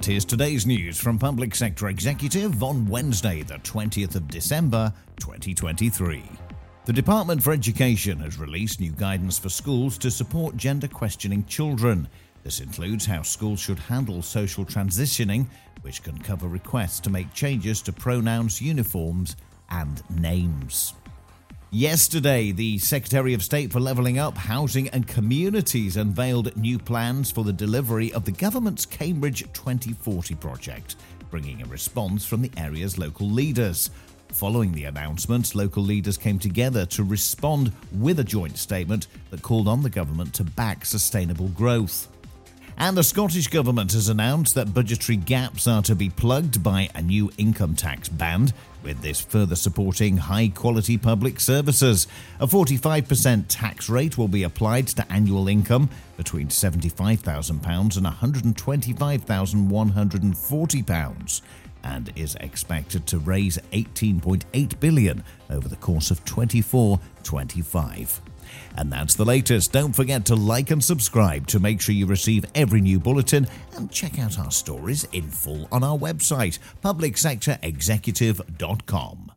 And here's today's news from Public Sector Executive on Wednesday, the 20th of December, 2023. The Department for Education has released new guidance for schools to support gender questioning children. This includes how schools should handle social transitioning, which can cover requests to make changes to pronouns, uniforms, and names. Yesterday, the Secretary of State for Levelling Up, Housing and Communities unveiled new plans for the delivery of the government's Cambridge 2040 project, bringing a response from the area's local leaders. Following the announcement, local leaders came together to respond with a joint statement that called on the government to back sustainable growth. And the Scottish Government has announced that budgetary gaps are to be plugged by a new income tax band, with this further supporting high quality public services. A 45% tax rate will be applied to annual income between £75,000 and £125,140 and is expected to raise 18.8 billion over the course of 24-25. And that's the latest. Don't forget to like and subscribe to make sure you receive every new bulletin and check out our stories in full on our website, publicsectorexecutive.com.